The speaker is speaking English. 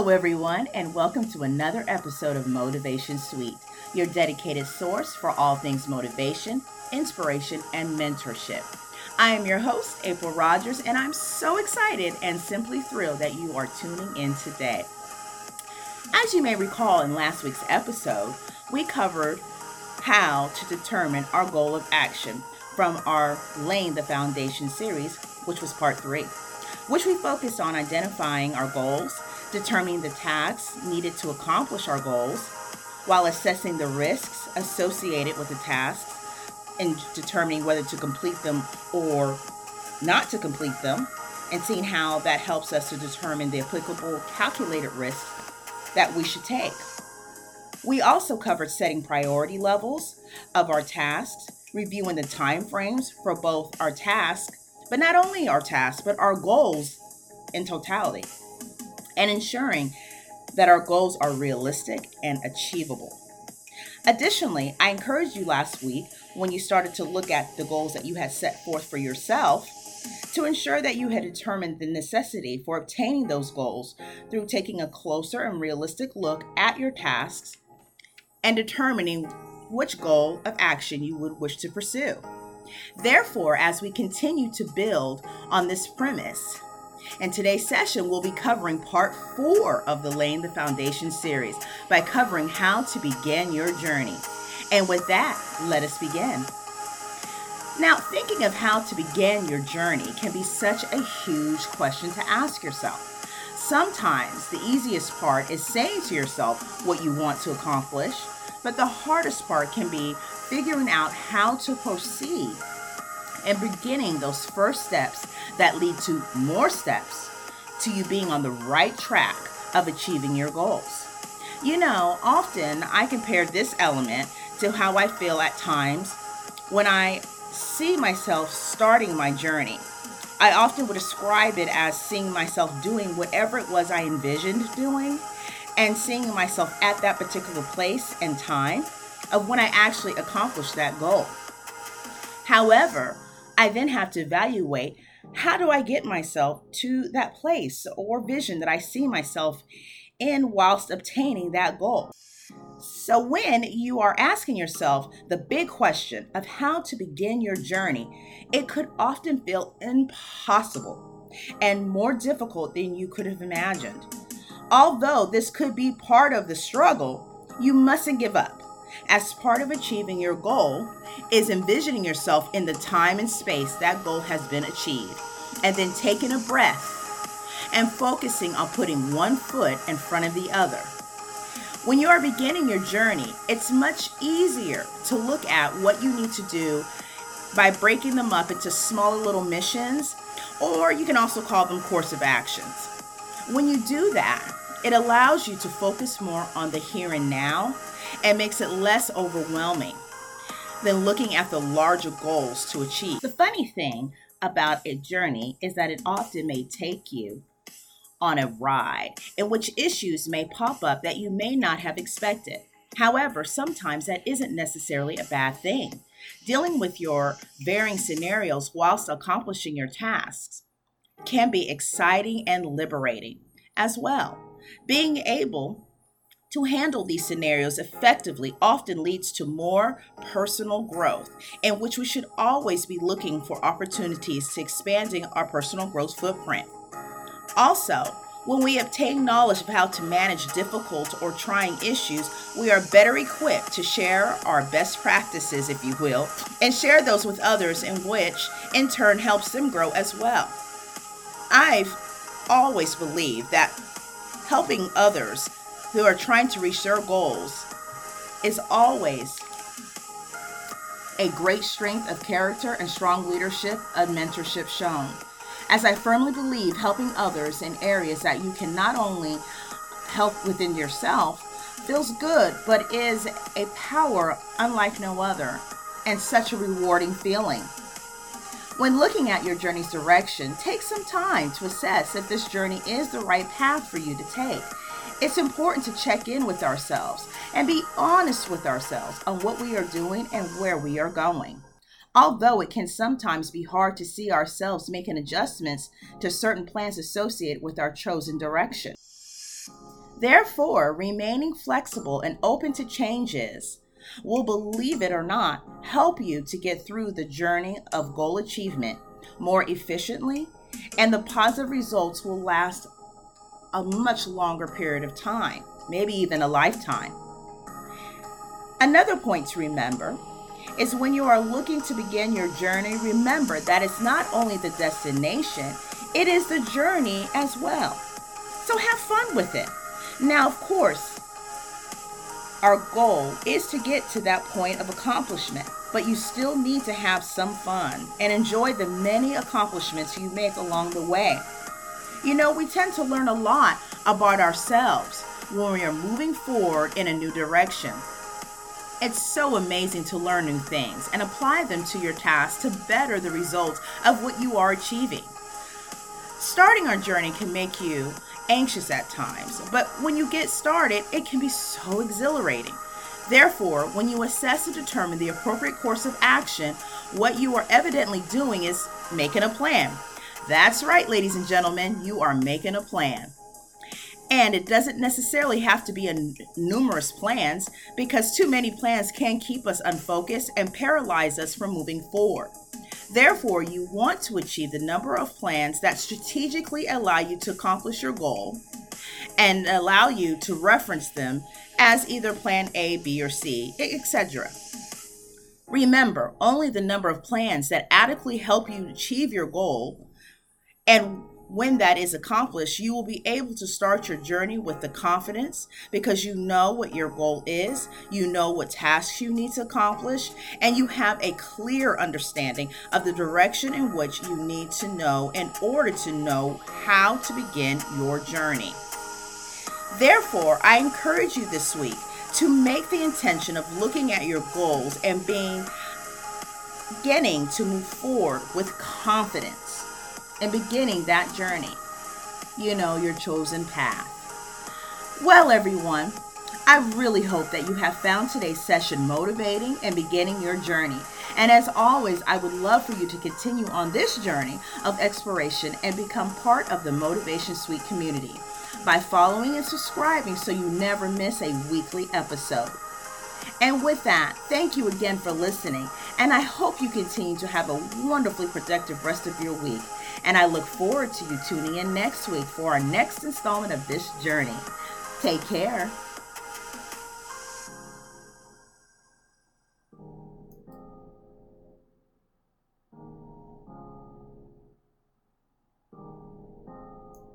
Hello, everyone, and welcome to another episode of Motivation Suite, your dedicated source for all things motivation, inspiration, and mentorship. I am your host, April Rogers, and I'm so excited and simply thrilled that you are tuning in today. As you may recall in last week's episode, we covered how to determine our goal of action from our Laying the Foundation series, which was part three, which we focused on identifying our goals, determining the tasks needed to accomplish our goals, while assessing the risks associated with the tasks and determining whether to complete them or not to complete them, and seeing how that helps us to determine the applicable calculated risks that we should take. We also covered setting priority levels of our tasks, reviewing the time frames for both our tasks, but not only our tasks, but our goals in totality, and ensuring that our goals are realistic and achievable. Additionally, I encouraged you last week when you started to look at the goals that you had set forth for yourself to ensure that you had determined the necessity for obtaining those goals through taking a closer and realistic look at your tasks and determining which goal of action you would wish to pursue. Therefore, as we continue to build on this premise, in today's session, we'll be covering part four of the Laying the Foundation series by covering how to begin your journey. And with that, let us begin. Now, thinking of how to begin your journey can be such a huge question to ask yourself. Sometimes the easiest part is saying to yourself what you want to accomplish, but the hardest part can be figuring out how to proceed and beginning those first steps that lead to more steps to you being on the right track of achieving your goals. You know, often I compare this element to how I feel at times when I see myself starting my journey. I often would describe it as seeing myself doing whatever it was I envisioned doing and seeing myself at that particular place and time of when I actually accomplished that goal. However, I then have to evaluate how do I get myself to that place or vision that I see myself in whilst obtaining that goal. So, when you are asking yourself the big question of how to begin your journey, it could often feel impossible and more difficult than you could have imagined. Although this could be part of the struggle, you mustn't give up. As part of achieving your goal is envisioning yourself in the time and space that goal has been achieved, and then taking a breath and focusing on putting one foot in front of the other when you are beginning your journey, it's much easier to look at what you need to do by breaking them up into smaller little missions, or you can also call them course of actions. When you do that, it allows you to focus more on the here and now and makes it less overwhelming than looking at the larger goals to achieve. The funny thing about a journey is that it often may take you on a ride in which issues may pop up that you may not have expected. However, sometimes that isn't necessarily a bad thing. Dealing with your varying scenarios whilst accomplishing your tasks can be exciting and liberating as well. Being able to handle these scenarios effectively often leads to more personal growth, in which we should always be looking for opportunities to expanding our personal growth footprint. Also, when we obtain knowledge of how to manage difficult or trying issues, we are better equipped to share our best practices, if you will, and share those with others, in which in turn helps them grow as well. I've always believed that helping others who are trying to reach their goals is always a great strength of character and strong leadership and mentorship shown as I firmly believe helping others in areas that you can not only help within yourself feels good, but is a power unlike no other and such a rewarding feeling. When looking at your journey's direction, take some time to assess if this journey is the right path for you to take. It's important to check in with ourselves and be honest with ourselves on what we are doing and where we are going. Although it can sometimes be hard to see ourselves making adjustments to certain plans associated with our chosen direction. Therefore, remaining flexible and open to changes will, believe it or not, help you to get through the journey of goal achievement more efficiently, and the positive results will last a much longer period of time, maybe even a lifetime. Another point to remember is when you are looking to begin your journey, remember that it's not only the destination, it is the journey as well. So have fun with it. Now, of course, our goal is to get to that point of accomplishment, but you still need to have some fun and enjoy the many accomplishments you make along the way. You know, we tend to learn a lot about ourselves when we are moving forward in a new direction. It's so amazing to learn new things and apply them to your tasks to better the results of what you are achieving. Starting our journey can make you anxious at times, but when you get started, it can be so exhilarating. Therefore, when you assess and determine the appropriate course of action, what you are evidently doing is making a plan. That's right, ladies and gentlemen, you are making a plan. And it doesn't necessarily have to be a numerous plans because too many plans can keep us unfocused and paralyze us from moving forward. Therefore, you want to achieve the number of plans that strategically allow you to accomplish your goal and allow you to reference them as either plan A, B, or C, etc. Remember, only the number of plans that adequately help you achieve your goal and when that is accomplished, you will be able to start your journey with the confidence because you know what your goal is, you know what tasks you need to accomplish, and you have a clear understanding of the direction in which you need to know in order to know how to begin your journey. Therefore, I encourage you this week to make the intention of looking at your goals and being beginning to move forward with confidence and beginning that journey. You know, your chosen path. Well, everyone, I really hope that you have found today's session motivating and beginning your journey. And as always, I would love for you to continue on this journey of exploration and become part of the Motivation Suite community by following and subscribing so you never miss a weekly episode. And with that, thank you again for listening, and I hope you continue to have a wonderfully productive rest of your week. And I look forward to you tuning in next week for our next installment of this journey. Take care.